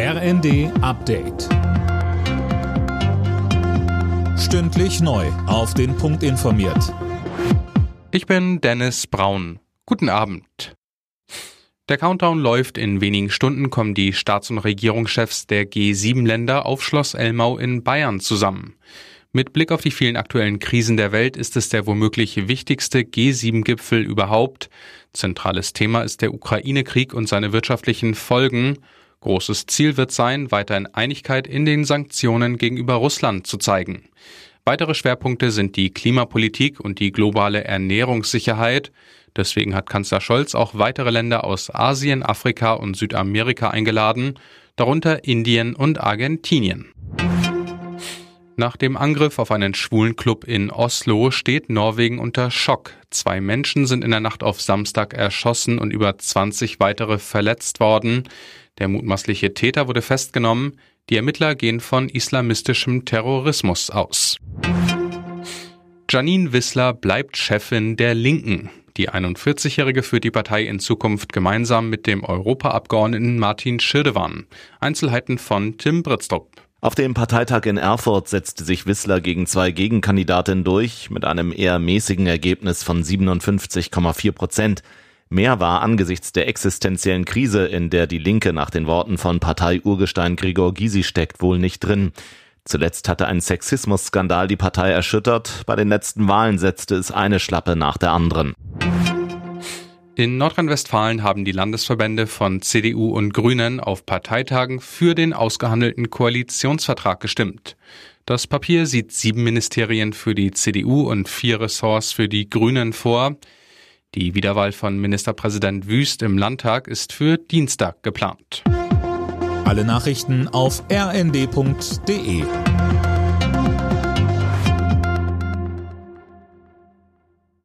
RND Update. Stündlich neu. Auf den Punkt informiert. Ich bin Dennis Braun. Guten Abend. Der Countdown läuft. In wenigen Stunden kommen die Staats- und Regierungschefs der G7-Länder auf Schloss Elmau in Bayern zusammen. Mit Blick auf die vielen aktuellen Krisen der Welt ist es der womöglich wichtigste G7-Gipfel überhaupt. Zentrales Thema ist der Ukraine-Krieg und seine wirtschaftlichen Folgen. Großes Ziel wird sein, weiterhin Einigkeit in den Sanktionen gegenüber Russland zu zeigen. Weitere Schwerpunkte sind die Klimapolitik und die globale Ernährungssicherheit. Deswegen hat Kanzler Scholz auch weitere Länder aus Asien, Afrika und Südamerika eingeladen, darunter Indien und Argentinien. Nach dem Angriff auf einen schwulen Club in Oslo steht Norwegen unter Schock. Zwei Menschen sind in der Nacht auf Samstag erschossen und über 20 weitere verletzt worden. Der mutmaßliche Täter wurde festgenommen. Die Ermittler gehen von islamistischem Terrorismus aus. Janine Wissler bleibt Chefin der Linken. Die 41-Jährige führt die Partei in Zukunft gemeinsam mit dem Europaabgeordneten Martin Schirdewan. Einzelheiten von Tim Britztrup. Auf dem Parteitag in Erfurt setzte sich Wissler gegen zwei Gegenkandidatinnen durch, mit einem eher mäßigen Ergebnis von 57,4 Prozent. Mehr war angesichts der existenziellen Krise, in der die Linke nach den Worten von Partei-Urgestein Gregor Gysi steckt, wohl nicht drin. Zuletzt hatte ein Sexismusskandal die Partei erschüttert. Bei den letzten Wahlen setzte es eine Schlappe nach der anderen. In Nordrhein-Westfalen haben die Landesverbände von CDU und Grünen auf Parteitagen für den ausgehandelten Koalitionsvertrag gestimmt. Das Papier sieht sieben Ministerien für die CDU und vier Ressorts für die Grünen vor. Die Wiederwahl von Ministerpräsident Wüst im Landtag ist für Dienstag geplant. Alle Nachrichten auf rnd.de